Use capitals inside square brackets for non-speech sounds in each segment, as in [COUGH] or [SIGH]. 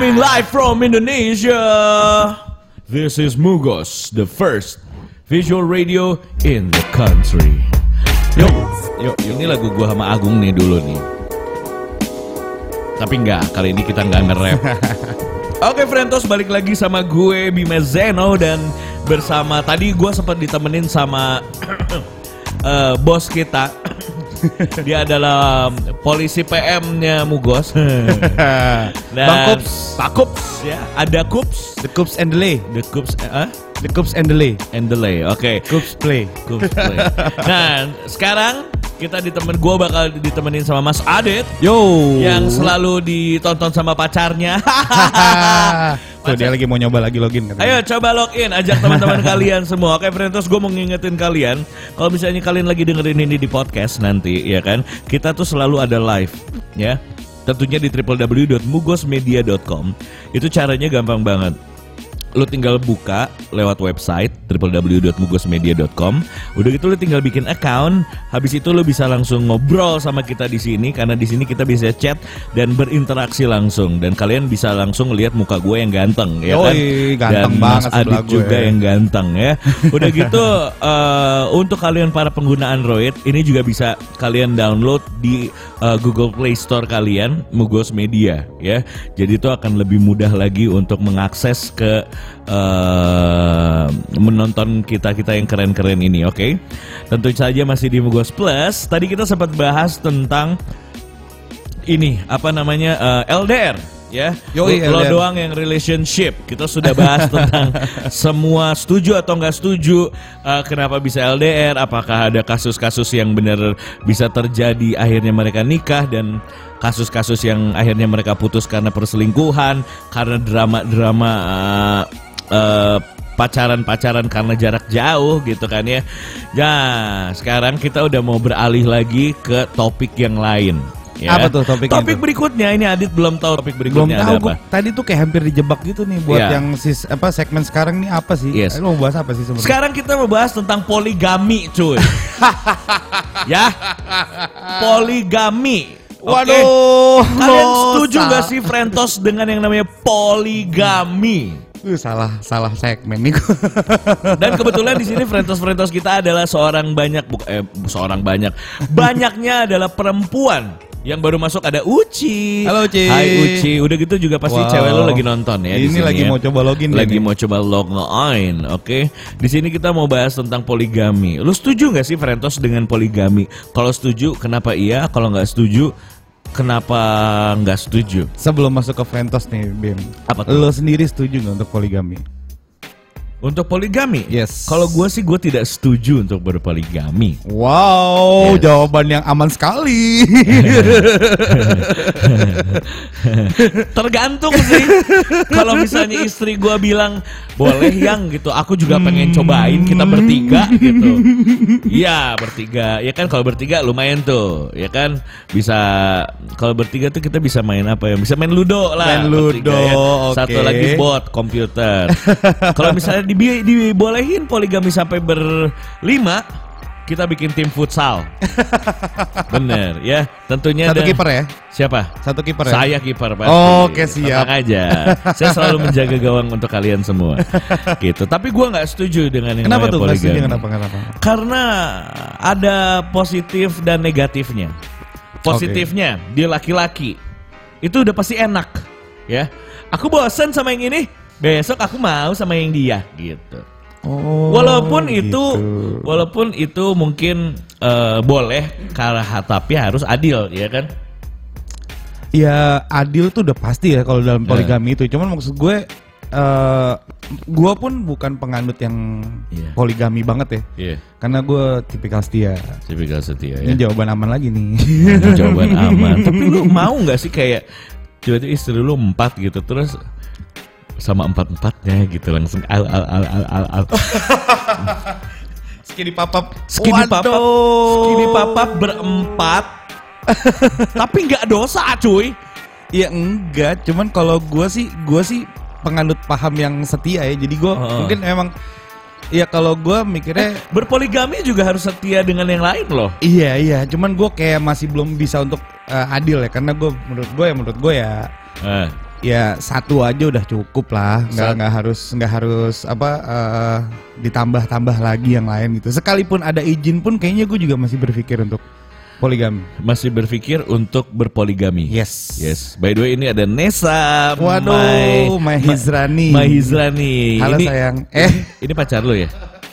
Streaming live from Indonesia. This is Mugos, the first visual radio in the country. Yuk, yuk, ini lagu gua sama Agung nih dulu nih. Tapi enggak, kali ini kita nggak nge-rap. [LAUGHS] Oke Frentos balik lagi sama gue Bima Zeno dan bersama tadi gue sempat ditemenin sama [COUGHS] eh, bos kita. [LAUGHS] Dia adalah polisi PM-nya Mugos. [LAUGHS] Dan Bang Kups. Pak Kups ya, ada Kups, The Coops and the Lay. the Kups ah? The Coops and the Lay. and the Lay. Oke. Coops play. Kups play. [LAUGHS] Nah, sekarang kita ditemen gue bakal ditemenin sama Mas Adit Yo. yang selalu ditonton sama pacarnya. Tuh dia lagi mau nyoba lagi login katanya. Ayo coba login, ajak teman-teman [LAUGHS] kalian semua. Oke, Frentos, gue mau ngingetin kalian, kalau misalnya kalian lagi dengerin ini di podcast nanti, ya kan, kita tuh selalu ada live, ya. Tentunya di www.mugosmedia.com. Itu caranya gampang banget. Lu tinggal buka lewat website www.mugosmedia.com. Udah gitu lu tinggal bikin account. Habis itu lu bisa langsung ngobrol sama kita di sini karena di sini kita bisa chat dan berinteraksi langsung dan kalian bisa langsung lihat muka gue yang ganteng ya kan. Yoi, ganteng dan banget Mas Adit gue. juga yang ganteng ya. Udah gitu [LAUGHS] eh, untuk kalian para pengguna Android ini juga bisa kalian download di eh, Google Play Store kalian Mugos Media ya. Jadi itu akan lebih mudah lagi untuk mengakses ke eh, menonton kita-kita yang keren-keren ini, oke? Tentu saja masih di Mugos Plus. Tadi kita sempat bahas tentang ini apa namanya eh, LDR ya. Yoi, lo, lo doang yang relationship. Kita sudah bahas [LAUGHS] tentang semua setuju atau nggak setuju eh, kenapa bisa LDR, apakah ada kasus-kasus yang benar bisa terjadi akhirnya mereka nikah dan kasus-kasus yang akhirnya mereka putus karena perselingkuhan, karena drama-drama eh, eh, pacaran-pacaran karena jarak jauh gitu kan ya. Nah, sekarang kita udah mau beralih lagi ke topik yang lain. Ya. Apa tuh topiknya Topik tuh? berikutnya ini Adit belum tahu topik Belum berikutnya tahu ada gua. apa. Tadi tuh kayak hampir dijebak gitu nih buat Iya. yang sis apa segmen sekarang nih apa sih? Yes. Eh, mau bahas apa sih sebenarnya? Sekarang kita mau bahas tentang poligami, cuy. [LAUGHS] ya. Poligami. Oke? Waduh. Kalian setuju salah. gak sih Frentos dengan yang namanya poligami? Uh, salah salah segmen nih. [LAUGHS] Dan kebetulan di sini Frentos-Frentos kita adalah seorang banyak eh seorang banyak. Banyaknya adalah perempuan. Yang baru masuk ada Uci. Halo, Uci. Hai Uci. Udah gitu juga pasti Wow. cewek lu lagi nonton ya di Ini sini lagi ya. mau coba login Lagi nih. mau coba login, oke. Di sini kita mau bahas tentang poligami. Lu setuju nggak sih Frentos dengan poligami? Kalau setuju, kenapa iya? Kalau nggak setuju, kenapa nggak setuju? Sebelum masuk ke Frentos nih, Bim. Apa tuh? Lo sendiri setuju nggak untuk poligami? Untuk poligami? Yes. Kalau gue sih gue tidak setuju untuk berpoligami. Wow, Yes. jawaban yang aman sekali. [LAUGHS] Tergantung sih. Kalau misalnya istri gua bilang boleh yang gitu, aku juga pengen cobain kita bertiga gitu. Iya bertiga, ya kan kalau bertiga lumayan tuh, ya kan bisa kalau bertiga tuh kita bisa main apa ya? Bisa main ludo lah. Main bertiga, ludo, ya. Satu lagi bot komputer. kalau misalnya dibi- dibolehin poligami sampai berlima, kita bikin tim futsal. [LAUGHS] Bener ya, tentunya Satu ada- kiper ya? Siapa? Satu kiper ya? Saya kiper pasti. Oke, siap. Tenang aja. Saya selalu menjaga gawang untuk kalian semua. [LAUGHS] gitu. Tapi gua nggak setuju dengan yang Kenapa tuh? Poligami. Kenapa? Kenapa? Karena ada positif dan negatifnya. Positifnya dia laki-laki itu udah pasti enak, ya. Aku bosen sama yang ini, besok aku mau sama yang dia, gitu. Oh, Walaupun itu, gitu. walaupun itu mungkin eh, boleh, karena tapi harus adil, ya kan? Ya adil tuh udah pasti ya kalau dalam Ya. poligami itu. Cuman maksud gue, eh gue pun bukan penganut yang Iya. poligami banget ya. Iya. Karena gue tipikal setia. Tipikal setia ya. Ini jawaban aman lagi nih. Ini jawaban [LAUGHS] aman. Tapi lu mau nggak sih kayak tiba-tiba istri lu empat gitu terus sama empat empatnya gitu langsung al al al al al, al. [LAUGHS] Skinny papap. Skinny papap, Waduh. skinny papap berempat. [LAUGHS] tapi nggak dosa cuy. Ya enggak, cuman kalau gue sih, gue sih penganut paham yang setia ya. Jadi gue Heeh. mungkin emang ya kalau gue mikirnya Berpoligami juga harus setia dengan yang lain loh. iya iya, cuman gue kayak masih belum bisa untuk eh, adil ya karena gue menurut gue ya menurut gue ya Eh, ya satu aja udah cukup lah, nggak Sat- nggak harus nggak harus apa eh, ditambah-tambah lagi yang lain gitu. Sekalipun ada izin pun kayaknya gue juga masih berpikir untuk poligami. Masih berpikir untuk berpoligami. Yes. Yes. By the way ini ada Nesa. Waduh, Mai Hizrani. Mai Hizrani. Halo ini, sayang. Eh, Ini pacar lo ya?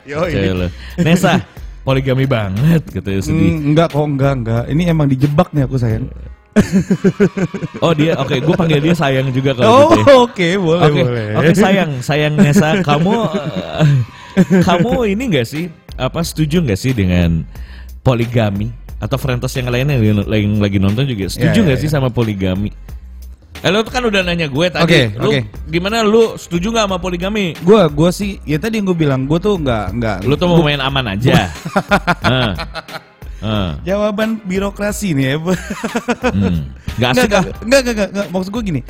yo Cewek lo. Nesa, poligami banget katanya sedih. Mm, enggak kok enggak enggak. Ini emang dijebak nih aku sayang. [LAUGHS] Oh dia, oke, gue panggil dia sayang juga kalau Oh gitu. ya. oke boleh Oke, boleh. oke sayang, sayang Nesa, kamu eh, kamu ini enggak sih apa setuju nggak sih dengan poligami atau Frentos yang lainnya yang lagi, yang lagi nonton juga setuju Ya, nggak ya, sih ya. sama poligami? Eh lo kan udah nanya gue tadi, Oke, lu oke. gimana lu setuju nggak sama poligami? Gua gua sih ya tadi yang gue bilang gue tuh enggak enggak. Lu tuh mau main aman aja. Heeh. [LAUGHS] Heeh. Jawaban birokrasi nih ya. [LAUGHS] Hmm. Nggak asik Enggak, ah. enggak, enggak, enggak, enggak. Maksud gue gini.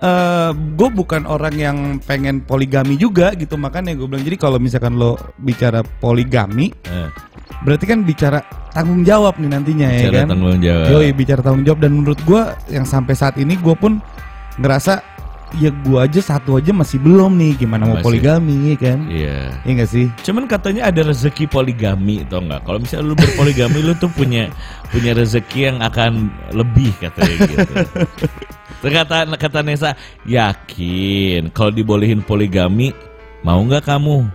eh gue bukan orang yang pengen poligami juga gitu makanya gue bilang jadi kalau misalkan lo bicara poligami Eh, berarti kan bicara tanggung jawab nih nantinya ya Bicara kan tanggung jawab. Yoi, bicara tanggung jawab dan menurut gue yang sampai saat ini gue pun ngerasa ya gue aja satu aja masih belum nih gimana mau Masih. poligami ya kan Iya. Iya gak sih Cuman katanya ada rezeki poligami tau nggak? Kalau misalnya lu berpoligami lu tuh punya punya rezeki yang akan lebih katanya gitu. [LAUGHS] Kata kata Nesa yakin kalau dibolehin poligami mau nggak kamu?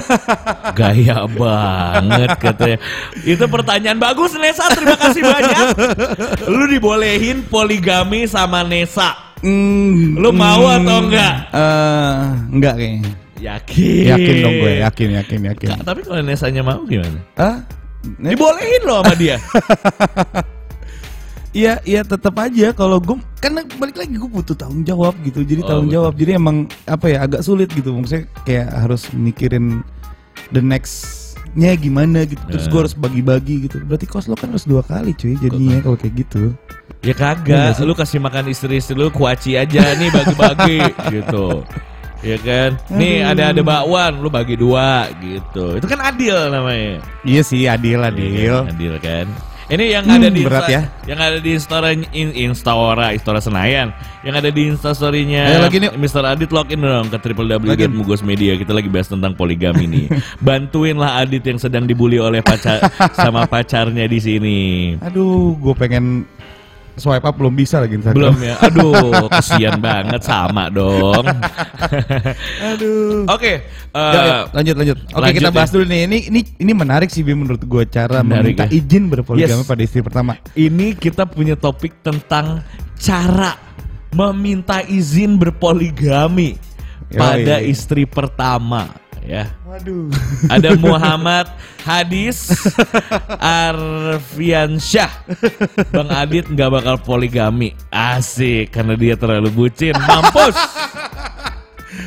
[LAUGHS] Gaya banget katanya. Itu pertanyaan bagus Nesa. Terima kasih banyak. [LAUGHS] Lu dibolehin poligami sama Nesa. Mm, Lu mau mm, atau enggak? eh, enggak kayaknya Yakin. Yakin dong gue, yakin, yakin, yakin Nggak, tapi kalau Nesanya mau gimana? Ah, ne- Dibolehin loh sama dia. [LAUGHS] Iya, iya tetap aja kalau gue karena balik lagi gue butuh tanggung jawab gitu. Jadi Oh, tanggung betul. jawab. Jadi emang apa ya agak sulit gitu. Maksudnya kayak harus mikirin the next-nya gimana gitu. Terus Nah. gue harus bagi-bagi gitu. Berarti kos lo kan harus dua kali cuy jadinya kalau kayak gitu. Ya Iya kagak, sih? lu kasih makan istri-istri lu kuaci aja nih bagi-bagi [LAUGHS] gitu. Ya kan? Nih Aduh. ada ada bakwan, lu bagi dua gitu. Itu kan adil namanya. Iya sih adil Iya adil. kan? Adil kan? Ini yang Hmm, ada di berat Insta- ya. yang ada di Instara in, Instaora, Istora Senayan, yang ada di Instastory-nya. Mr. Adit login dong ke Login. www.mugosmedia. Kita lagi bahas tentang poligami nih. [LAUGHS] Bantuinlah Adit yang sedang dibully oleh pacar sama [LAUGHS] pacarnya di sini. Aduh, gue pengen swipe up belum bisa lagi Instagram. Belum ya. [LAUGHS] Aduh, kesian banget sama dong. [LAUGHS] Aduh. Oke, eh, Ya, ya, lanjut lanjut. Oke lanjut kita ya. bahas dulu nih. Ini ini ini menarik sih Bim menurut gue cara Menarik meminta ya. izin berpoligami Yes. pada istri pertama. ini kita punya topik tentang cara meminta izin berpoligami Yoi. pada istri pertama ya. Waduh. Ada Muhammad Hadis Arfiansyah Bang Adit nggak bakal poligami Asik Karena dia terlalu bucin Mampus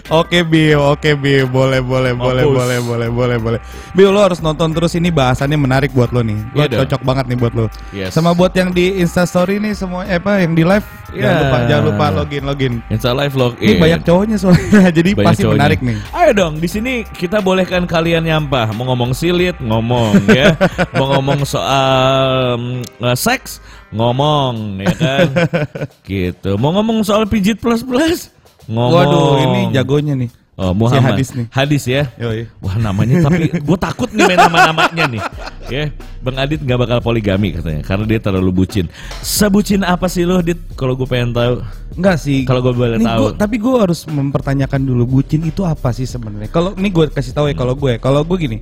Oke Bill, oke Bill, boleh boleh boleh Mampus. boleh boleh boleh boleh. Bill lo harus nonton terus ini bahasannya menarik buat lo nih. Lo Iya dong. cocok banget nih buat lo. Yes. Sama buat yang di Insta Story nih semua eh, apa yang di live jangan Iya. lupa jangan lupa login login. Insta live log Ini in. banyak cowoknya soalnya [LAUGHS] jadi Banyak pasti cowoknya. menarik nih. Ayo dong, di sini kita bolehkan kalian nyampah. Mau ngomong silit, ngomong ya. [LAUGHS] Mau ngomong soal eh, seks, ngomong ya kan. [LAUGHS] gitu. Mau ngomong soal pijit plus plus, ngomong. Waduh, ini jagonya nih. Oh, Muhammad. Hadis nih. Hadis ya. Yoi. Wah namanya tapi [LAUGHS] gue takut nih main nama-namanya nih. Ya, Bang Adit nggak bakal poligami katanya karena dia terlalu bucin. Sebucin apa sih lo, Dit? Kalau gue pengen tahu. Enggak sih. Kalau gue boleh tahu. gua- tapi gue harus mempertanyakan dulu bucin itu apa sih sebenarnya. Kalau ini gue kasih tahu ya kalau gue, kalau gue gini,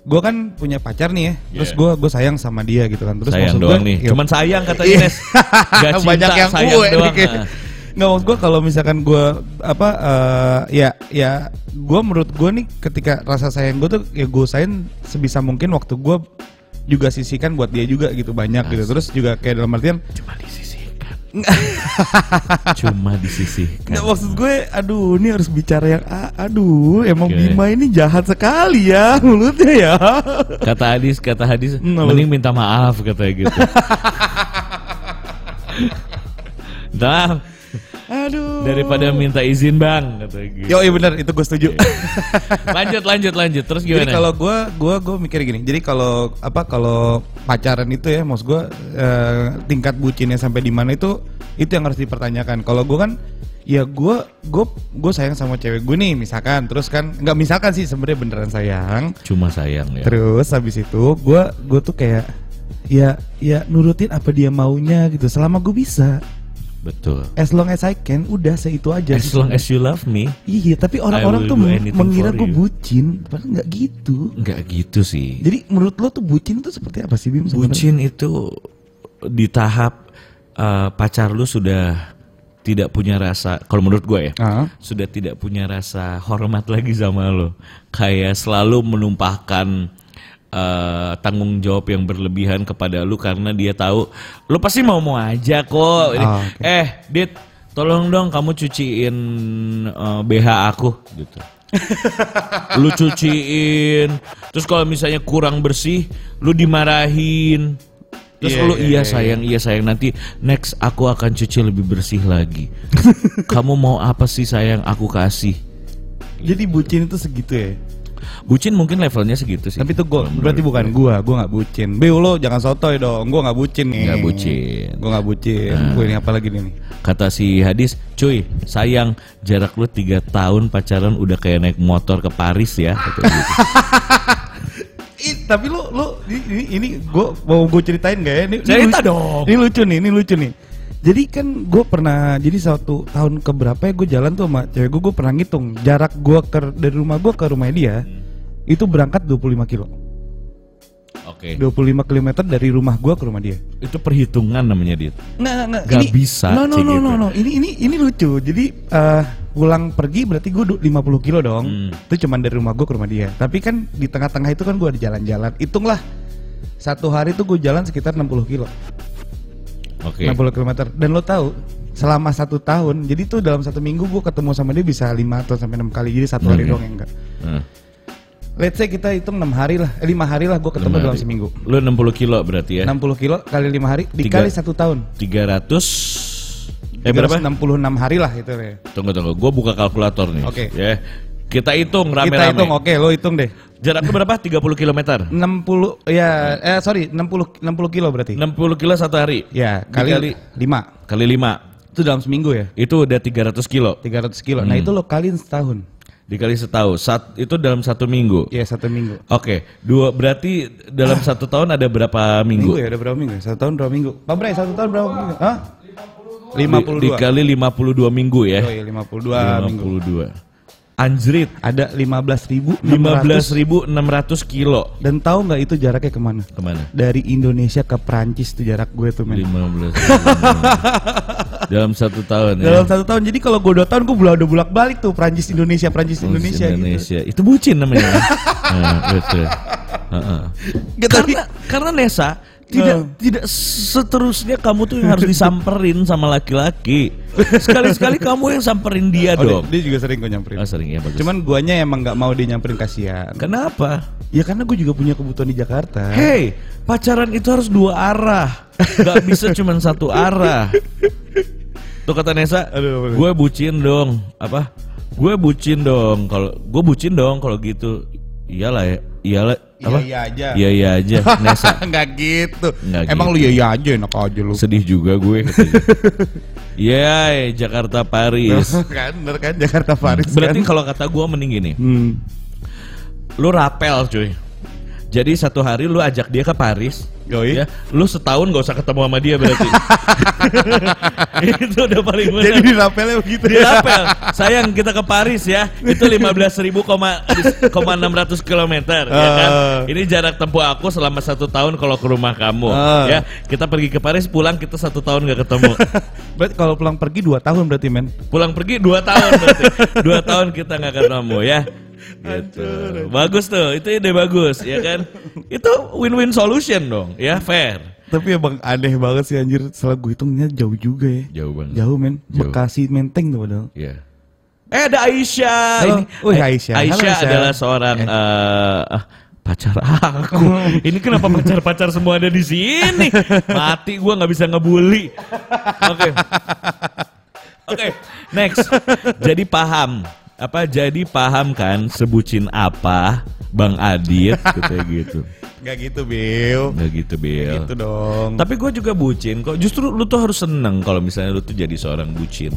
gue kan punya pacar nih ya, terus Yeah. gue gue sayang sama dia gitu kan. Terus sayang maksud doang gue, nih. ya, Cuman sayang katanya Iya. Nes. Gak cinta, banyak yang sayang gue doang. nih. Nggak maksud gue kalau misalkan gue apa eh, ya ya gue menurut gue nih ketika rasa sayang gue tuh ya gue sayang sebisa mungkin waktu gue juga sisihkan buat dia juga gitu banyak gitu terus juga kayak dalam artian Cuma disisihkan. [LAUGHS] Cuma disisihkan. Nggak maksud gue, aduh ini harus bicara yang aduh emang. Bima ini jahat sekali ya [LAUGHS] mulutnya ya. Kata hadis, kata hadis, apa mending minta maaf katanya gitu. [LAUGHS] Dah, Aduh. daripada minta izin bang katanya gitu. Yo iya benar itu gue setuju. [LAUGHS] Lanjut, lanjut, lanjut. Terus Jadi gimana? kalau gue gue gue mikir gini. Jadi kalau apa kalau pacaran itu ya, maksud gue eh, tingkat bucinnya sampai di mana itu itu yang harus dipertanyakan. Kalau gue kan ya gue gue gue sayang sama cewek gue nih misalkan terus kan nggak misalkan sih sebenarnya beneran sayang Cuma sayang ya. terus habis itu gue gue tuh kayak ya ya nurutin apa dia maunya gitu selama gue bisa Betul. as long as I can udah seitu aja As long as you love me, iya tapi orang-orang tuh mengira gue bucin padahal nggak gitu nggak gitu sih. jadi menurut lo tuh bucin tuh seperti apa sih Bim sebenarnya? Bucin itu di tahap eh, pacar lu sudah tidak punya rasa, kalau menurut gue ya, Ah. sudah tidak punya rasa hormat lagi sama lo. Kayak selalu menumpahkan eh, tanggung jawab yang berlebihan kepada lu karena dia tahu lu pasti mau mau aja kok. Ini, Ah, oke. Eh, Dit, tolong dong kamu cuciin eh, BH aku gitu. [LAUGHS] lu cuciin, terus kalau misalnya kurang bersih, lu dimarahin. Terus Iya, lu iya, iya iya, sayang, iya sayang nanti next aku akan cuci lebih bersih lagi. [LAUGHS] Kamu mau apa sih sayang aku kasih? jadi bucin itu segitu ya Bucin mungkin levelnya segitu sih. tapi gue Kalau berarti bukan gue. gua gua nggak bucin Bim lo jangan sotoy dong gua nggak bucin nih Nggak bucin. gua nggak bucin Gua ini apa lagi nih Kata si Hadis, cuy sayang jarak lu tiga tahun pacaran udah kayak naik motor ke Paris ya. Kata gitu. [LAUGHS] Ih, tapi lu lu ini ini, ini gua mau gue ceritain gak ya? Ini, ini Cerita lucu- dong. Ini lucu nih, ini lucu nih. Jadi kan gue pernah jadi satu tahun keberapa ya gue jalan tuh sama cewek gue gue pernah ngitung jarak gue ke dari rumah gue ke rumah dia itu berangkat 25 kilo. Oke. 25 km dari rumah gue ke rumah dia. Itu perhitungan namanya dia. Nggak, nggak, nggak. Ini- bisa, No, no, Cik, no, gitu. no, no. Ini, ini, ini lucu. Jadi eh, pulang pergi berarti gue 50 kilo dong. Hmm. Itu cuman dari rumah gue ke rumah dia. Tapi kan di tengah-tengah itu kan gue ada jalan-jalan. Hitunglah satu hari tuh gue jalan sekitar 60 kilo. Oke. 60 km. Dan lo tahu selama satu tahun, jadi tuh dalam satu minggu gue ketemu sama dia bisa 5 atau sampai 6 kali. Jadi satu hari Oke. doang yang enggak. Nah, Let's say kita hitung 6 hari lah, eh, 5 hari lah gue ketemu dalam seminggu. Lu 60 kilo berarti ya. 60 kilo kali 5 hari dikali satu tahun. 300 Eh berapa? 66 hari lah itu ya. Tunggu tunggu, gue buka kalkulator nih. Oke. Ya. Kita hitung Kita rame-rame. hitung, oke, lo hitung deh. Jaraknya berapa? 30 km. 60 ya eh sorry 60 60 kilo berarti. 60 kilo satu hari. Ya, kali Dikali 5. kali 5. Itu dalam seminggu ya. Itu udah 300 kilo. 300 kilo. Hmm. Nah, itu lo kaliin setahun. Dikali setahun. Sat, itu dalam satu minggu. Ya, satu minggu. Oke, dua berarti dalam satu tahun ada berapa Minggu minggu? ya, ada berapa minggu? ya? Satu tahun berapa minggu? Pak Bray, satu tahun berapa minggu? Hah? Di- 52. Dikali 52 minggu ya. Oh iya, 52 minggu. 52. Anjrit, Ada 15.600 15.600 kilo. Dan tahu nggak itu jaraknya ke mana? Ke mana? Dari Indonesia ke Prancis tuh jarak gue tuh men. 15 [LAUGHS] dalam satu tahun ya. Dalam satu tahun. Jadi kalau gue dua tahun gue udah bolak balik tuh Prancis Indonesia Prancis Indonesia, gitu. Indonesia. Itu bucin namanya. [LAUGHS] nah, betul. Heeh. Gitu. Karena karena Nesa tidak Nah. tidak seterusnya kamu tuh yang harus disamperin sama laki-laki. Sekali-sekali kamu yang samperin dia Oh, dong. dia juga sering gue nyamperin. Oh, sering ya bagus. Cuman guanya emang nggak mau dia nyamperin kasihan. kenapa? Ya karena gue juga punya kebutuhan di Jakarta. Hey, pacaran itu harus dua arah. Gak bisa cuma satu arah. Tuh kata Nesa, gue bucin dong. Apa? Gue bucin dong. Kalau gue bucin dong kalau gitu. Iyalah ya. Iyalah. Apa? Iya iya aja. Iya iya aja. [LAUGHS] Nesa Nggak gitu. Nggak Emang gitu. lu iya iya aja enak aja lu. sedih juga gue. katanya. [LAUGHS] Iya, Jakarta Paris. kan bener kan Jakarta Paris Berarti kan. kalau kata gue mending gini. Hmm. Lu rapel cuy. Jadi satu hari lu ajak dia ke Paris. Yoi. Ya, lu setahun gak usah ketemu sama dia berarti. [LAUGHS] itu udah paling benar. Jadi di rapelnya begitu di rapel. Sayang kita ke Paris ya. Itu 15.000 koma, koma 600 kilometer ya kan. Ah. Ini jarak tempuh aku selama satu tahun kalau ke rumah kamu Ah. ya. Kita pergi ke Paris pulang kita satu tahun gak ketemu. [LAUGHS] Berarti kalau pulang pergi 2 tahun berarti men. pulang pergi dua tahun berarti. Dua tahun kita nggak ketemu ya. Gitu. Bagus tuh, itu ide bagus ya kan. [LAUGHS] Itu win-win solution dong, ya fair. Tapi emang aneh banget sih anjir. Setelah gue hitungnya jauh juga ya. Jauh banget. Jauh men. Jauh. Bekasi Menteng tuh padahal. Ya. Eh ada Aisyah. Halo. Ini Wih, Ai- Aisyah. Aisyah Halo, Aisyah. adalah seorang eh, ah, pacar aku. [LAUGHS] Ini kenapa pacar-pacar semua ada di sini? Mati gua nggak bisa ngebully. Oke. [LAUGHS] Oke, next. Jadi paham apa? Jadi paham kan sebutin apa Bang Adit [LAUGHS] kayak gitu. Gak gitu Bill. Nggak gitu, Bill. Gitu dong. Tapi gue juga bucin kok. Justru lu tuh harus seneng kalau misalnya lu tuh jadi seorang bucin.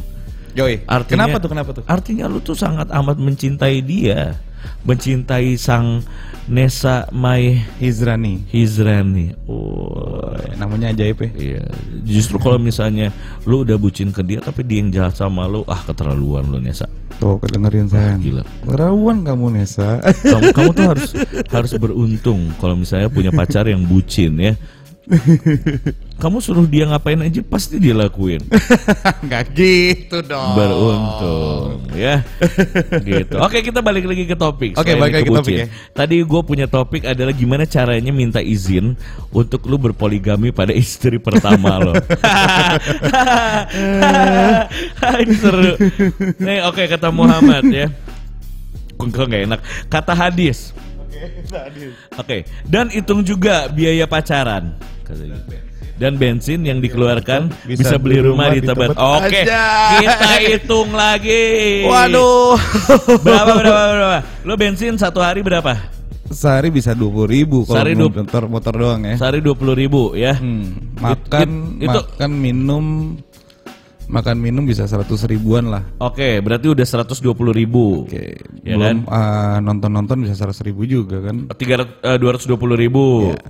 Yoi. Artinya, Kenapa tuh? Kenapa tuh? Artinya lu tuh sangat amat mencintai dia, mencintai sang Nesa Mai Hizrani. Hizrani. Oh, Namanya ajaib ya. iya. Justru kalau misalnya lu udah bucin ke dia tapi dia yang jahat sama lu, ah keterlaluan lu Nesa. Tuh, kedengerin sayang. Gila. Rawan kamu Nesa. Kamu, kamu tuh [LAUGHS] harus harus beruntung kalau misalnya punya pacar yang bucin ya. [LAUGHS] Kamu suruh dia ngapain aja pasti dia lakuin. [LAUGHS] Enggak gitu dong. Beruntung ya. gitu. Oke, kita balik lagi ke topik. Oke, balik lagi ke topik ya. Tadi gue punya topik adalah gimana caranya minta izin untuk lu berpoligami pada istri pertama lo. [LAUGHS] Ini seru. Nih, oke kata Muhammad ya. Kok nggak enak. Kata hadis. Oke, dan hitung juga biaya pacaran. Dan bensin yang dikeluarkan bisa, beli rumah di Tebet. Oke, kita hitung lagi. Waduh. Berapa berapa berapa? Lo bensin satu hari berapa? Sehari bisa dua puluh ribu kalau Sehari dua- motor motor doang ya. Sehari dua puluh ribu ya. Hmm, makan It- itu- makan minum makan minum bisa seratus ribuan lah. Oke, berarti udah 120 ribu. Oke, Ya belum ah, nonton-nonton bisa seratus ribu juga kan. Tiga dua ratus dua puluh ribu. Iya.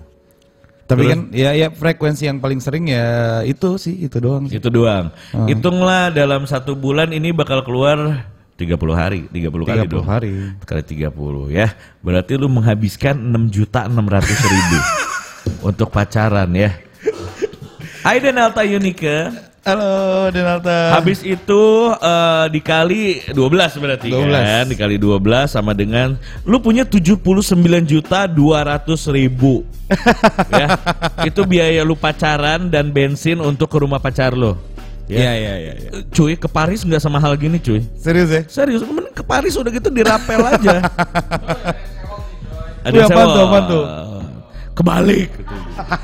Tapi Terus? kan ya ya frekuensi yang paling sering ya itu sih itu doang sih. Itu doang. Hmm. Hitunglah dalam satu bulan ini bakal keluar 30 hari, 30 kali 30 dong. hari. Kali 30 ya. Berarti lu menghabiskan 6 juta 600 ribu [LAUGHS] untuk pacaran ya. Hai Denalta Yunike. Halo Denalta. Habis itu eh, dikali 12 berarti 12. kan? Dikali 12 sama dengan lu punya 79 juta 200 ribu. [LAUGHS] ya. Itu biaya lu pacaran dan bensin untuk ke rumah pacar lo. Iya iya iya. Ya. Cuy, ke Paris nggak sama hal gini, cuy. Serius ya? Serius, ke Paris udah gitu dirapel aja. [LAUGHS] Sewa. tuh, apaan tuh? Kebalik.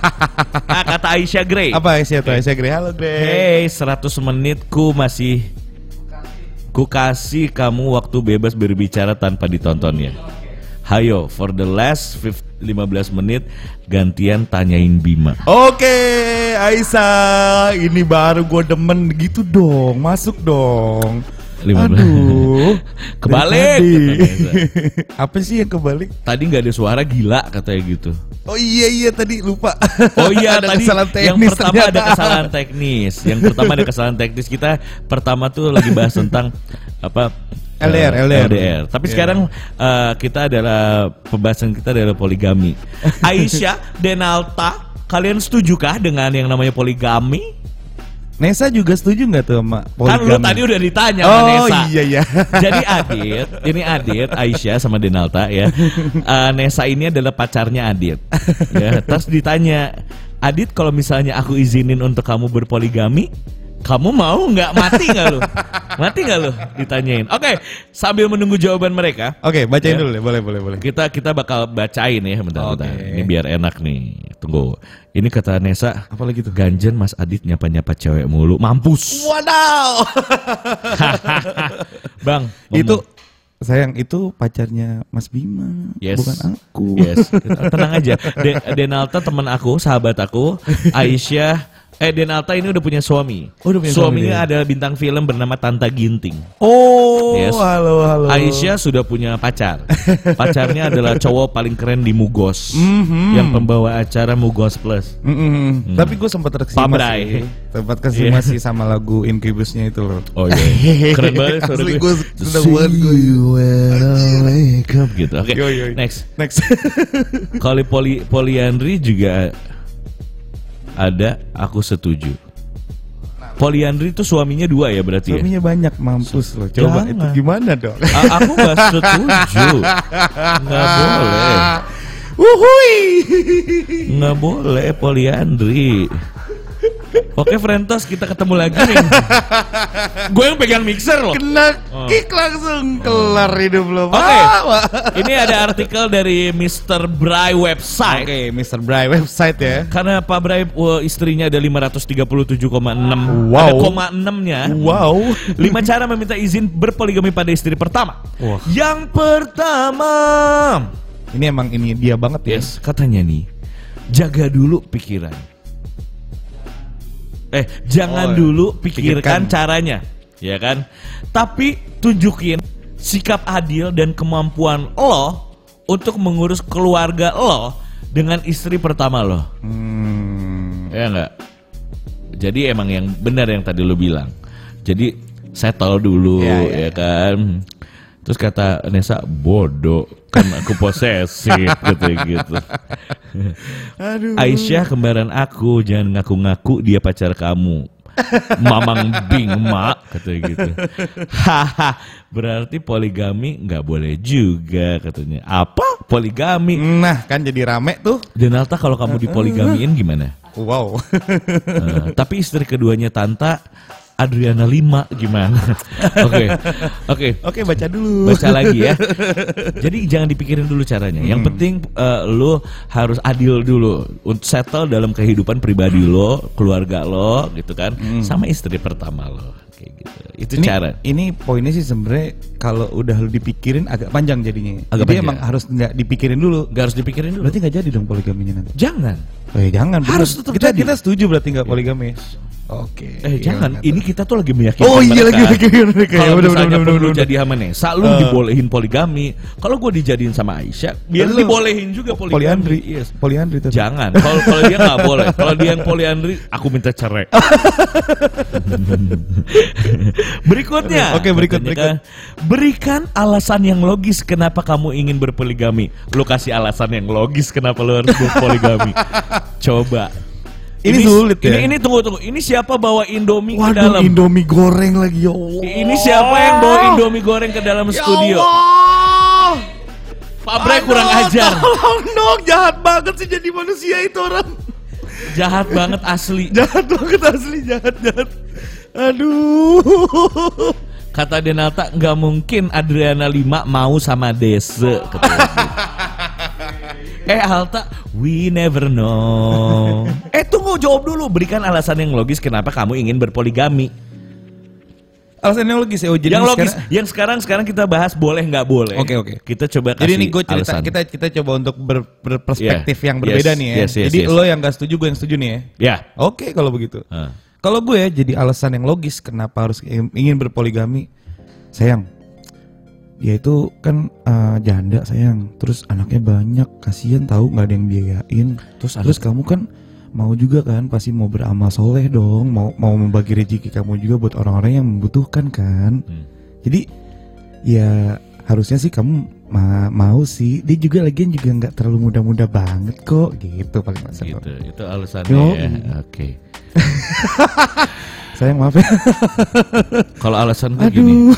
[LAUGHS] ah, kata Aisyah Grey. Apa Aisyah tuh? Aisyah Grey. Halo Hey, Grey. 100 menitku masih ku kasih kamu waktu bebas berbicara tanpa ditontonnya. Hayo, for the last 15 15 menit gantian tanyain Bima. Oke, Aisyah, ini baru gue demen gitu dong, masuk dong. 15. Aduh, [LAUGHS] Kebalik. [LAUGHS] Apa sih yang kebalik? Tadi nggak ada suara gila katanya gitu. Oh iya iya tadi lupa. Oh iya [LAUGHS] Ada tadi kesalahan yang teknis pertama ternyata. ada kesalahan teknis. Yang pertama ada kesalahan teknis kita pertama tuh lagi bahas tentang apa LDR, eh, LDR. Tapi Iya. sekarang eh, kita adalah pembahasan kita adalah poligami. [LAUGHS] Aisyah Denalta, kalian setujukah dengan yang namanya poligami? Nesa juga setuju nggak tuh sama Kan lu poligami? tadi udah ditanya sama Oh Nesa. iya iya. [LAUGHS] Jadi Adit, ini Adit, Aisyah sama Denalta ya. Eh, Nesa ini adalah pacarnya Adit. Ya, terus ditanya, Adit kalau misalnya aku izinin untuk kamu berpoligami, kamu mau nggak mati nggak lu? Mati nggak lu? Ditanyain. Oke, sambil menunggu jawaban mereka, Oke, Ya. bacain dulu deh, boleh boleh boleh. kita kita bakal bacain ya bentar, bentar. Oke. Ini biar enak nih. Tunggu. Ini kata Nesa, Apa lagi tuh? Ganjen Mas Adit nyapa-nyapa cewek mulu. Mampus. Wadaw. [LAUGHS] Bang, itu ngomong. sayang itu pacarnya Mas Bima, Yes. bukan aku. Yes, tenang aja. De- Denalta teman aku, sahabat aku, [LAUGHS] Aisyah. Eh Denalta ini udah punya suami. Oh, udah punya suami Suaminya dia. adalah bintang film bernama Tanta Ginting. Oh, Yes. halo halo. Aisyah sudah punya pacar. Pacarnya [LAUGHS] adalah cowok paling keren di Mugos, Mhm. yang pembawa acara Mugos Plus. Mm-mm. Tapi gue sempat terkesima Pabrai. sih. Sempat kesima Iya. sih sama lagu Incubusnya itu loh. Oh iya, [LAUGHS] keren banget Asli gue. seneng banget gue. gitu. Oke, yo. next. Next. [LAUGHS] Kalau poli poliandri juga ada, aku setuju. Poliandri itu suaminya dua ya berarti ya? Suaminya banyak mampus loh. Coba Jangan. itu gimana dong? A- aku gak setuju. Nggak boleh. Wuhui. Nggak boleh poliandri. Oke Frentos kita ketemu lagi nih. Gue yang pegang mixer loh. Kena Oh. kick langsung kelar hidup lo. Oke. Wah. Ini ada artikel dari Mr. Bray website. Oke, Mr. Bray website ya. Karena Pak Bray wah, istrinya ada 537,6 Wow. Ada koma 6-nya Wow. Lima cara meminta izin berpoligami pada istri pertama Wah. Yang pertama Ini emang ini dia banget ya. Yes, katanya nih Jaga dulu pikiran Eh, jangan Oh, dulu pikirkan pikirkan. caranya ya kan? Tapi tunjukin sikap adil dan kemampuan lo untuk mengurus keluarga lo dengan istri pertama lo. Hmm. Ya enggak? Jadi emang yang benar yang tadi lo bilang. Jadi settle dulu Ya, ya, ya kan. Terus kata Nesa bodoh kan aku posesif [LAUGHS] gitu gitu. Aduh. Aisyah kembaran aku jangan ngaku-ngaku dia pacar kamu. [LAUGHS] Mamang Bing mak katanya gitu. [LAUGHS] Haha, berarti poligami nggak boleh juga katanya. Apa poligami? Nah, kan jadi rame tuh. Denalta kalau kamu dipoligamiin gimana? Wow. Eh, tapi istri keduanya Tanta Adriana Lima gimana? [LAUGHS] Oke, oke. Oke, baca dulu. Baca lagi ya. [LAUGHS] Jadi jangan dipikirin dulu caranya. Yang penting eh, lo harus adil dulu untuk settle dalam kehidupan pribadi lo, keluarga lo, gitu kan, sama istri pertama lo, kayak gitu. Itu ini, cara. Ini poinnya sih sebenarnya kalau udah lu dipikirin agak panjang jadinya. Agak Jadi panjang. emang harus nggak dipikirin dulu. Gak harus dipikirin dulu. Berarti nggak jadi dong poligaminya nanti. Jangan. Eh jangan. Harus tetap kita jadi. kita setuju berarti nggak poligami. Oke. Eh iya, jangan. Ini kita tuh lagi meyakinkan Oh iya mereka. lagi lagi mereka. Kalau Ya, bener, misalnya bener, perlu bener, bener. jadi sama Nesa, lu Eh. dibolehin poligami. Kalau gue dijadiin sama Aisyah, biar Lu- dibolehin juga poligami. poliandri. Yes. Poliandri tuh. Jangan. Kalau kalau dia nggak boleh. Kalau dia yang poliandri, aku minta cerai. [LAUGHS] Berikutnya. Oke, berikut, katanya kan, berikan alasan yang logis kenapa kamu ingin berpoligami. Lu kasih alasan yang logis kenapa lu harus berpoligami. [LAUGHS] [LAUGHS] Coba. Ini sulit ya? Ini, ini tunggu tunggu. Ini siapa bawa Indomie ke Waduh, dalam? Indomie goreng lagi ya Allah. Ini siapa yang bawa Indomie goreng ke dalam Ya studio? Allah. Pak Bre kurang ajar. Tolong dong, jahat banget sih jadi manusia itu orang. Jahat banget asli. [LAUGHS] Jahat banget asli, jahat jahat. Aduh. Kata Denata nggak mungkin Adriana Lima mau sama Dese. [LAUGHS] Eh Alta, we never know. [LAUGHS] Eh tunggu jawab dulu, berikan alasan yang logis kenapa kamu ingin berpoligami. Alasannya logis ya, oh, jadi yang logis, sekarang- yang sekarang sekarang kita bahas boleh nggak boleh. Oke, oke. Kita coba kasih Jadi ini gue cerita alasan. kita kita coba untuk ber- berperspektif Yeah. yang berbeda Yes, nih ya. yes, yes, jadi yes. lo yang gak setuju, gue yang setuju nih ya. Ya. Oke kalau begitu. Ah. Kalau gue ya jadi alasan yang logis kenapa harus ingin berpoligami. Sayang, dia itu kan eh, janda sayang. Terus anaknya banyak, kasihan tahu nggak ada yang biayain. Terus Terus kamu kan mau juga kan pasti mau beramal soleh dong, mau mau membagi rezeki kamu juga buat orang-orang yang membutuhkan kan. Hmm. Jadi ya harusnya sih kamu ma- mau sih. Dia juga lagian juga nggak terlalu muda-muda banget kok gitu paling masalah. Gitu, itu alasannya Yo. ya. Oke. [LAUGHS] Sayang maaf ya. Kalau alasan gue gini,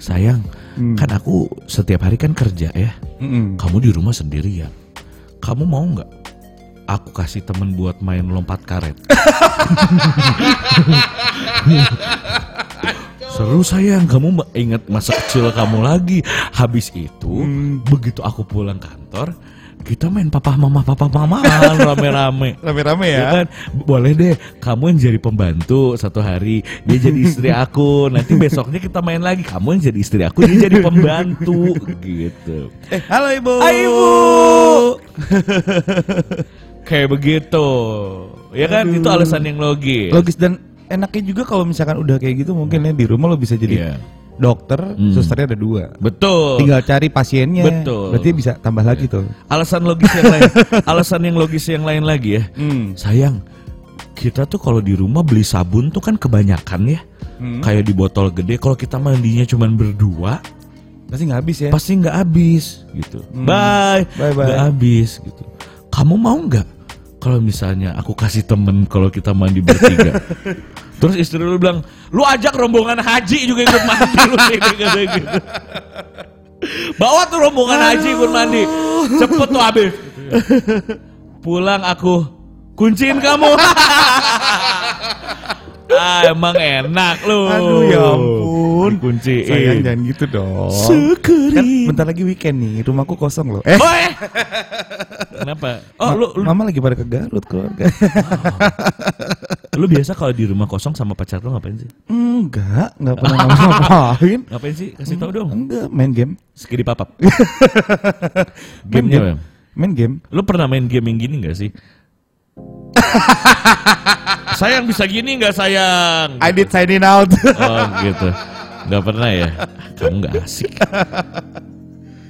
sayang, Hmm. kan aku setiap hari kan kerja ya. Mm-mm. Kamu di rumah sendirian. Kamu mau nggak? Aku kasih temen buat main lompat karet. [LAUGHS] Seru sayang, kamu ingat masa kecil kamu lagi. Habis itu, begitu aku pulang kantor, kita main papa mama papa mama [LAUGHS] rame-rame. Rame-rame Ya ya. kan? Boleh deh, kamu yang jadi pembantu satu hari, dia jadi istri [LAUGHS] aku. Nanti besoknya kita main lagi, kamu yang jadi istri aku, dia jadi pembantu, [LAUGHS] gitu. Eh, halo Ibu. Hai, Ibu. Kayak begitu, ya kan? Aduh. Itu alasan yang logis. Logis dan enaknya juga kalau misalkan udah kayak gitu mungkin ya di rumah lo bisa jadi Iya. Dokter, Hmm. susternya ada dua. Betul. Tinggal cari pasiennya. Betul. Berarti bisa tambah lagi tuh. Alasan logis yang lain, [LAUGHS] alasan yang logis yang lain lagi ya. Hmm. Sayang, kita tuh kalau di rumah beli sabun tuh kan kebanyakan ya. Hmm. Kayak di botol gede, kalau kita mandinya cuman berdua, Pasti nggak habis ya. pasti nggak habis gitu. Hmm. Bye, Bye, bye. nggak habis gitu. Kamu mau nggak kalau misalnya aku kasih temen kalau kita mandi bertiga? [LAUGHS] Terus istri lu bilang, lu ajak rombongan haji juga ikut mandi [LAUGHS] lu ini kata gitu. Bawa tuh rombongan haji ikut mandi, cepet tuh habis. Pulang aku kunciin kamu. [LAUGHS] ah emang enak lu. Aduh ya ampun. Kunciin. Sayang jangan gitu dong. Sekeri. Kan bentar lagi weekend nih, rumahku kosong loh. Eh, Oh, eh. Kenapa? Oh, ma- lu, lu, mama lagi pada ke Garut keluarga. lu biasa kalau di rumah kosong sama pacar lu ngapain sih? Enggak, enggak pernah ngapain. Ngapain sih? Kasih tahu dong. Enggak, main game. Skidi papap. Gamenya, game. Main game. Lu pernah main game yang gini gak sih? [LAUGHS] sayang bisa gini nggak sayang? I did signing out. [LAUGHS] Oh gitu. Nggak pernah ya? Kamu nggak asik.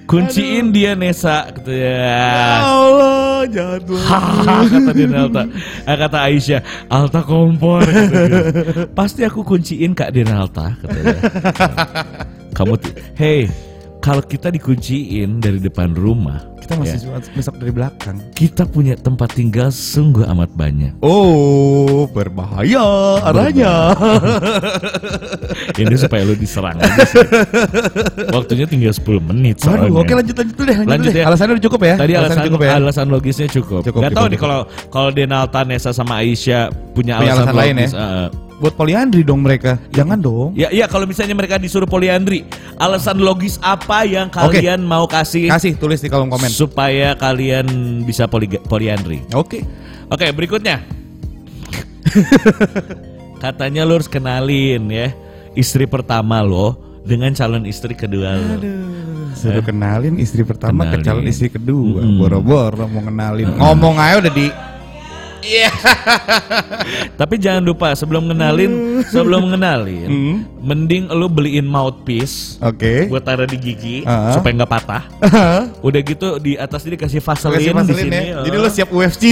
Kunciin dia Nesa gitu ya. Allah, jangan Hahaha, kata Denalta. Eh, kata Aisyah, Alta kompor. gitu. Pasti aku kunciin Kak Denalta, katanya. [LAUGHS] Kamu, hey, kalau kita dikunciin dari depan rumah, Kita masih ya, besok dari belakang. kita punya tempat tinggal sungguh amat banyak. Oh, berbahaya arahnya. Ini supaya lu diserang aja sih. Waktunya tinggal 10 menit soalnya. Aduh, oke lanjut lanjut deh. Lanjut, Lanjut deh. ya. Alasannya udah cukup ya? Tadi alasan cukup ya. alasan logisnya cukup. Cukup, Gak cukup, tahu nih kalau kalau Denalta, Nesa sama Aisyah punya, Punya alasan, alasan lain logis. ya? eh, Buat poliandri dong mereka. Jangan dong. Ya, ya kalau misalnya mereka disuruh poliandri, alasan logis apa yang kalian mau kasih Kasih tulis di kolom komen. supaya kalian bisa poli- poliandri? Oke. Oke, berikutnya. [LAUGHS] Katanya lo harus kenalin ya istri pertama lo dengan calon istri kedua lo. Suruh kenalin istri pertama ke Kenalin. calon istri kedua. Boro-boro mau kenalin. Ngomong aja udah di Tapi jangan lupa sebelum kenalin, sebelum kenalin, Hmm. mending lo beliin mouthpiece Oke. buat taruh di gigi Ah. supaya nggak patah. Udah gitu di atas ini kasih vaselin, Kasih di vaselin sini. ya. oh. Jadi lo siap UFC.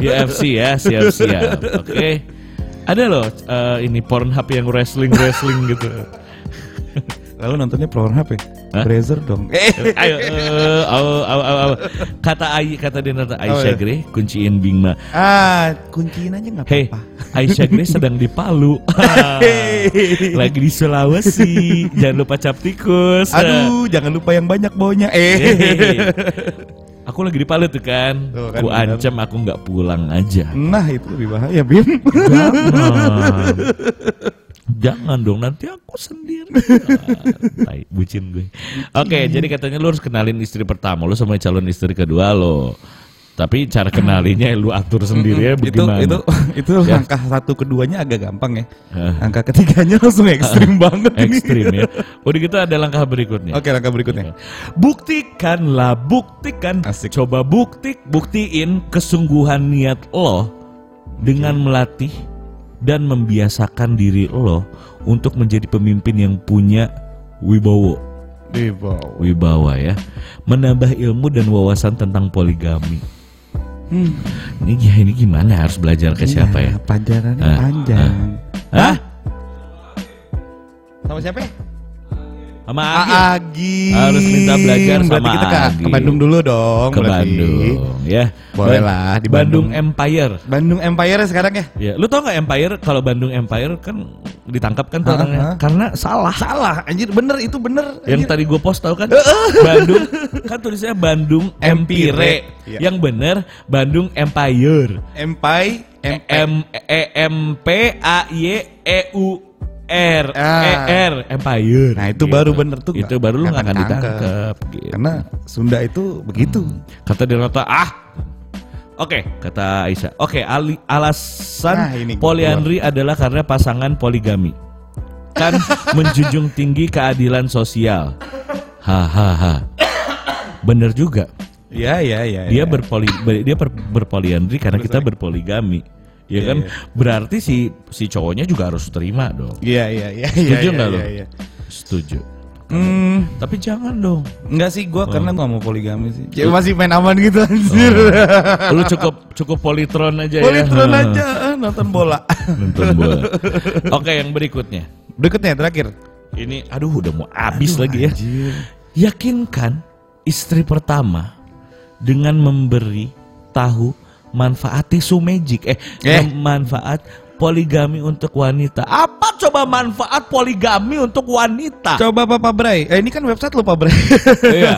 Iya, UFC ya, siap-siap. Oke. Ada loh eh, ini Pornhub yang wrestling wrestling gitu. Lalu nontonnya ya? Hah? Brazzer dong. Ayo, eh, aw, aw, aw, aw. kata Ai, kata dia nata Aisyah Oh, iya. Gre, kunciin Bingma. Ah, kunciin aja nggak apa-apa. Aisyah Gre [LAUGHS] sedang di Palu. Lagi di Sulawesi. Jangan lupa cap tikus. Aduh, jangan lupa yang banyak baunya. Eh. Aku lagi di Palu tuh kan. Tuh kan, Ku bener. ancam aku nggak pulang aja. Nah, itu lebih bahaya, Bim. [LAUGHS] Jangan. Dong, nanti aku sendiri. [LAUGHS] Tai, bucin gue. Oke, jadi katanya lu harus kenalin istri pertama lu sama calon istri kedua lo. Tapi cara kenalinnya lu atur sendiri ya itu bagaimana? itu itu Ya. langkah satu keduanya agak gampang ya. Angka ketiganya langsung ekstrim [LAUGHS] banget ini. Ekstrim ya. Udah gitu ada langkah berikutnya. Oke, langkah berikutnya. Buktikanlah, buktikan. Asik. Coba bukti, buktiin kesungguhan niat lo dengan melatih dan membiasakan diri lo untuk menjadi pemimpin yang punya wibowo, Di bawah. wibawa ya. Menambah ilmu dan wawasan tentang poligami. Hmm. Ini gi- ini gimana harus belajar ke siapa ya? Iya, Pelajarannya Ah, panjang. Hah? Sama siapa? ya? Sama Agi. Agi. Harus minta belajar Berarti sama kita ke, Agi. ke Bandung dulu dong. Ke berarti. Bandung ya. Boleh lah, di Bandung Bandung. Empire. Bandung Empire sekarang ya? Ya, lu tau nggak Empire kalau Bandung Empire kan ditangkap kan tuh orangnya karena salah. Salah, anjir bener itu bener. Yang anjir. tadi gue post tau kan Bandung kan tulisnya Bandung Empire. Empire. Iya. Yang bener Bandung Empire. Empire, M M E M P A Y E U R Ah. E R Empire. Nah, itu baru bener tuh, Itu nggak- baru lu nggak nggak akan ditangkap. Gitu. karena Sunda itu begitu. Kata Denota, ah. Oke, kata Aisyah. Oke, ali- alasan Nah, ini poliandri adalah karena pasangan poligami. Kan [LAUGHS] menjunjung tinggi keadilan sosial. Hahaha. Bener juga. Iya, iya, iya. Dia iya. berpoli ber- dia ber- berpoliandri karena kita berpoligami. Ya Iya, kan? iya. Berarti si si cowoknya juga harus terima dong. Iya, iya, iya. Setuju iya, nggak iya, lo? iya. Setuju. Hmm, Tapi jangan dong. enggak sih gua Oh. karena gua mau poligami sih. Ya, masih main aman gitu anjir. Lu cukup cukup politron aja ya. Politron aja ah, nonton bola. Nonton bola. Oke, yang berikutnya. Berikutnya terakhir. Ini aduh udah mau habis Aduh, lagi ya. anjir. Yakinkan istri pertama dengan memberi tahu manfaat tisu magic eh, Eh. manfaat poligami untuk wanita. Apa coba manfaat poligami untuk wanita? Coba Papa Bray. Eh ini kan website lo Pak Bray. [LAUGHS] Iya.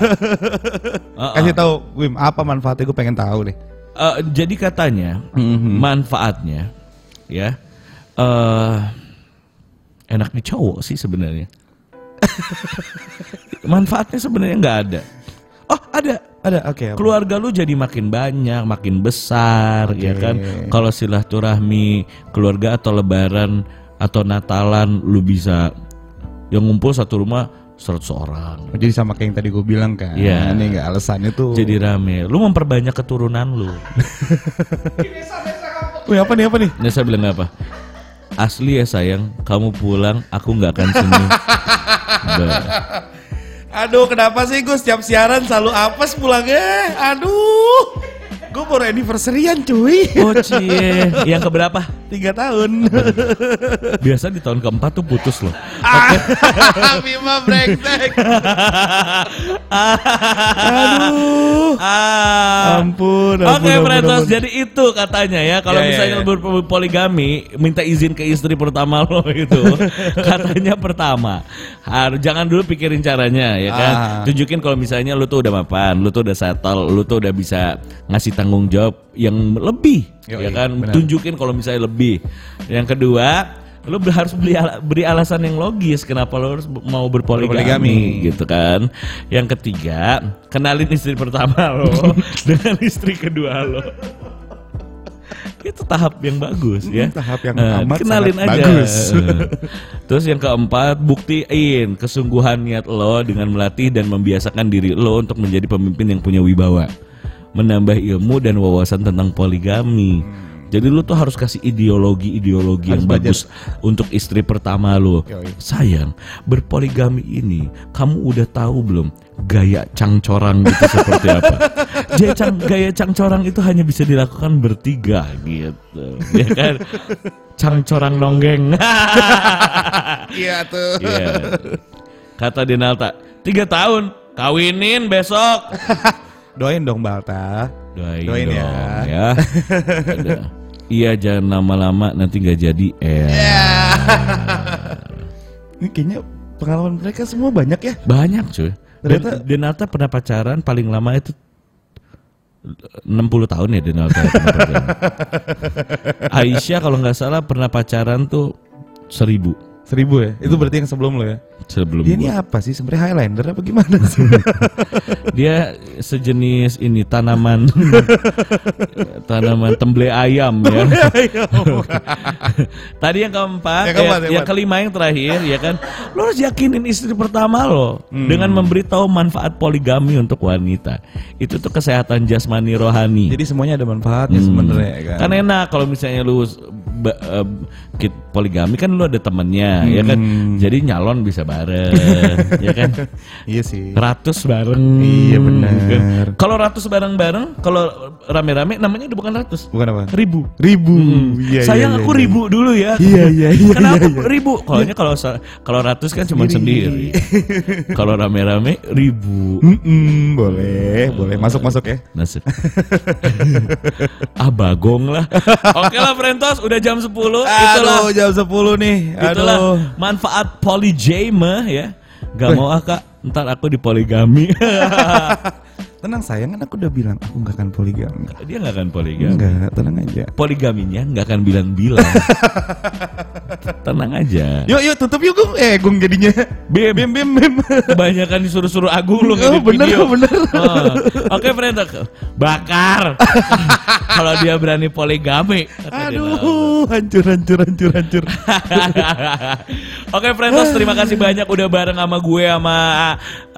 [LAUGHS] Uh-uh. Kasih tahu Wim apa manfaatnya gue pengen tahu deh. Uh, jadi katanya Mhm. manfaatnya ya eh enak di cowok sih sebenarnya. [LAUGHS] Manfaatnya sebenarnya nggak ada. Oh ada Ada oke. apa? keluarga lu jadi makin banyak, makin besar, ya kan. Kalau silaturahmi keluarga atau lebaran atau Natalan lu bisa yang ngumpul satu rumah 100 orang. Oh, Jadi sama kayak yang tadi gue bilang kan. Iya. Ini enggak alasannya tuh. Jadi rame. Lu memperbanyak keturunan lu. [LAUGHS] Wih apa nih apa nih? Nesa bilang apa? Asli ya sayang, kamu pulang aku nggak akan senyum. [LAUGHS] Aduh kenapa sih gue setiap siaran selalu apes pulangnya? Aduh. Gue baru anniversary-an cuy. Oh cie, yang keberapa? Tiga tahun. [LAUGHS] Biasa di tahun keempat tuh putus loh. Ah, [LAUGHS] Bima brengsek. Aduh. Ah. Ampun, ampun, Oke, Pretos. ampun. Jadi itu katanya ya, kalau Ya, ya, misalnya ya. lu berpoligami, minta izin ke istri pertama lo [LAUGHS] itu. katanya pertama, harus jangan dulu pikirin caranya ya kan. Ah. Tunjukin kalau misalnya lu tuh udah mapan, lu tuh udah settle, lu tuh udah bisa ngasih tanggung jawab yang lebih Yoi, ya kan. benar. Tunjukin kalau misalnya lebih. Yang kedua, lu ber- harus beli ala- beri alasan yang logis kenapa lu harus mau berpoligami, Berpoligami. gitu kan. Yang ketiga, kenalin istri pertama [LAUGHS] lo dengan istri kedua lo. Itu tahap yang bagus ya. Hmm, tahap yang Eh, amat kenalin aja. bagus. [LAUGHS] Terus yang keempat, buktiin kesungguhan niat lo dengan melatih dan membiasakan diri lo untuk menjadi pemimpin yang punya wibawa. Menambah ilmu dan wawasan tentang poligami. Jadi lu tuh harus kasih ideologi-ideologi yang belajar. bagus untuk istri pertama. Yoi. Sayang, berpoligami ini kamu udah tahu belum gaya cangcorang gitu seperti apa? [LAUGHS] Gaya, cang, gaya cangcorang itu hanya bisa dilakukan bertiga gitu, ya kan? Cangcorang nonggeng. [LAUGHS] Iya tuh. Iya. Kata Denalta, tiga tahun, kawinin besok. [LAUGHS] Doain dong Balta. Doain, Doain dong, ya. ya. Iya jangan lama-lama nanti nggak jadi. Eh. [LAUGHS] Ini kayaknya pengalaman mereka semua banyak ya. Banyak cuy. Ternyata- Den- Denata pernah pacaran paling lama itu 60 tahun ya Denata. [LAUGHS] Aisyah kalau nggak salah pernah pacaran tuh seribu Seribu ya. Itu berarti yang sebelum lo ya. Sebelum Dia ini gua. apa sih sebenarnya Highlander apa gimana sih? [LAUGHS] Dia sejenis ini tanaman [LAUGHS] tanaman temble ayam ya. [LAUGHS] Tadi yang keempat, Yang keempat, yang yang kelima yang terakhir ya kan. Lo harus yakinin istri pertama lo Hmm. dengan memberitahu manfaat poligami untuk wanita. Itu tuh kesehatan jasmani rohani. Jadi semuanya ada manfaatnya Hmm. sebenarnya ya kan. Kan enak kalau misalnya lu kit- poligami kan lu ada temennya ya kan. Hmm. Jadi nyalon bisa bareng [LAUGHS] ya kan. Iya sih. Ratus bareng. Iya, benar. kan? Kalau ratus bareng-bareng, kalau rame-rame namanya udah bukan ratus. Bukan apa? Ribu. Ribu. Hmm. Iya, Sayang iya, aku iya. ribu dulu ya. Iya, iya, [LAUGHS] iya, Kenapa iya, iya. ribu? Kalau kalau kalau ratus kan cuma Sendiri. [LAUGHS] kalau rame-rame ribu. Mm-mm, boleh, boleh masuk masuk ya. Nasib. ah bagong lah. Oke lah Frentos, udah jam 10. Itulah Aduh, jam 10 nih. itulah Aduh. manfaat polygame ya. Gak mau ah kak, ntar aku di poligami. [LAUGHS] Tenang sayang kan aku udah bilang aku nggak akan poligami. Dia nggak akan poligami. Enggak, tenang aja. Poligaminya nggak akan bilang-bilang. [LAUGHS] Tenang aja. Yuk yuk tutup yuk Gung. Eh Gung jadinya. Bim. Bim bim bim. Kebanyakan disuruh-suruh Agung lu Oh, bener, video. bener. Oh. Oke Frentos, bakar. [LAUGHS] Kalau dia berani poligami. Aduh, hancur hancur hancur hancur. [LAUGHS] Oke Frentos, terima kasih banyak udah bareng sama gue sama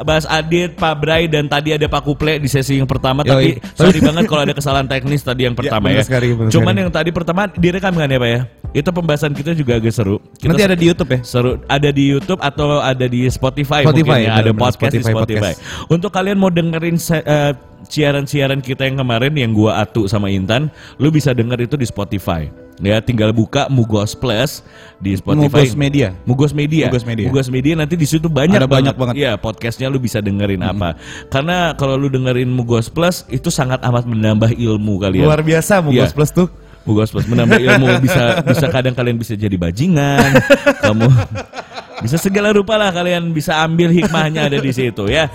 Bas Adit, Pak Bray dan tadi ada Pak Kuple di sesi yang pertama tapi Yoi. [LAUGHS] sorry banget kalau ada kesalahan teknis tadi yang pertama ya. benar sekali, Cuman sekali. yang tadi pertama direkam kan ya Pak ya? Itu pembahasan kita juga agak seru. Kita Nanti ada di YouTube ya. seru ada di YouTube atau ada di Spotify, Spotify, mungkin ya ada benar-benar podcast di Spotify, Spotify. podcast. Untuk kalian mau dengerin eh, siaran-siaran kita yang kemarin yang gua Atu sama Intan, lu bisa denger itu di Spotify. Ya, tinggal buka Mugos Plus di Spotify. Mugos Media. Mugos Media. Mugos Media. nanti di situ banyak Ada banyak banget. Iya, podcastnya lu bisa dengerin apa. Karena kalau lu dengerin Mugos Plus itu sangat amat menambah ilmu kalian. Luar biasa Mugos Iya. Plus tuh. Mugos Plus menambah [LAUGHS] ilmu bisa bisa kadang kalian bisa jadi bajingan, [LAUGHS] kamu bisa segala rupa lah kalian bisa ambil hikmahnya ada di situ ya.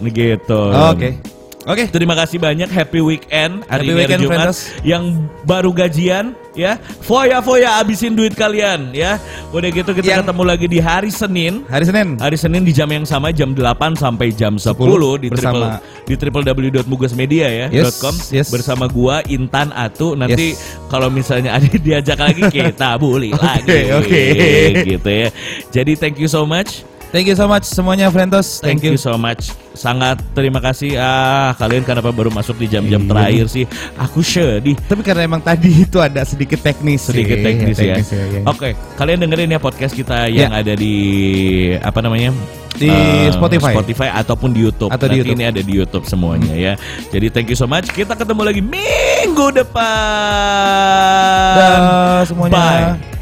Gitu. Oke. Oke. Terima kasih banyak Happy Weekend hari Happy weekend, Jumat friends. yang baru gajian ya. Foya-foya abisin duit kalian ya. Udah gitu kita Yang- ketemu lagi di hari Senin. Hari Senin. Hari Senin di jam yang sama jam 8 sampai jam 10, di bersama- triple di www.mugosmedia ya Yes, .com yes. bersama gua Intan Atu nanti Yes. kalau misalnya ada diajak lagi [LAUGHS] kita bully Oke, lagi oke. gitu ya. Jadi thank you so much Thank you so much semuanya Frentos. Thank, you. so much. Sangat terima kasih. Ah, kalian kenapa baru masuk di jam-jam Iya. terakhir sih? Aku sedih. Tapi karena emang tadi itu ada sedikit teknis sedikit sih. teknis ya. iya. Oke, kalian dengerin ya podcast kita yang ada di apa namanya? Di Eh, Spotify. Spotify ataupun di YouTube. Atau di YouTube. Ini ada di YouTube semuanya ya. Jadi thank you so much. Kita ketemu lagi minggu depan. Dah semuanya. Bye.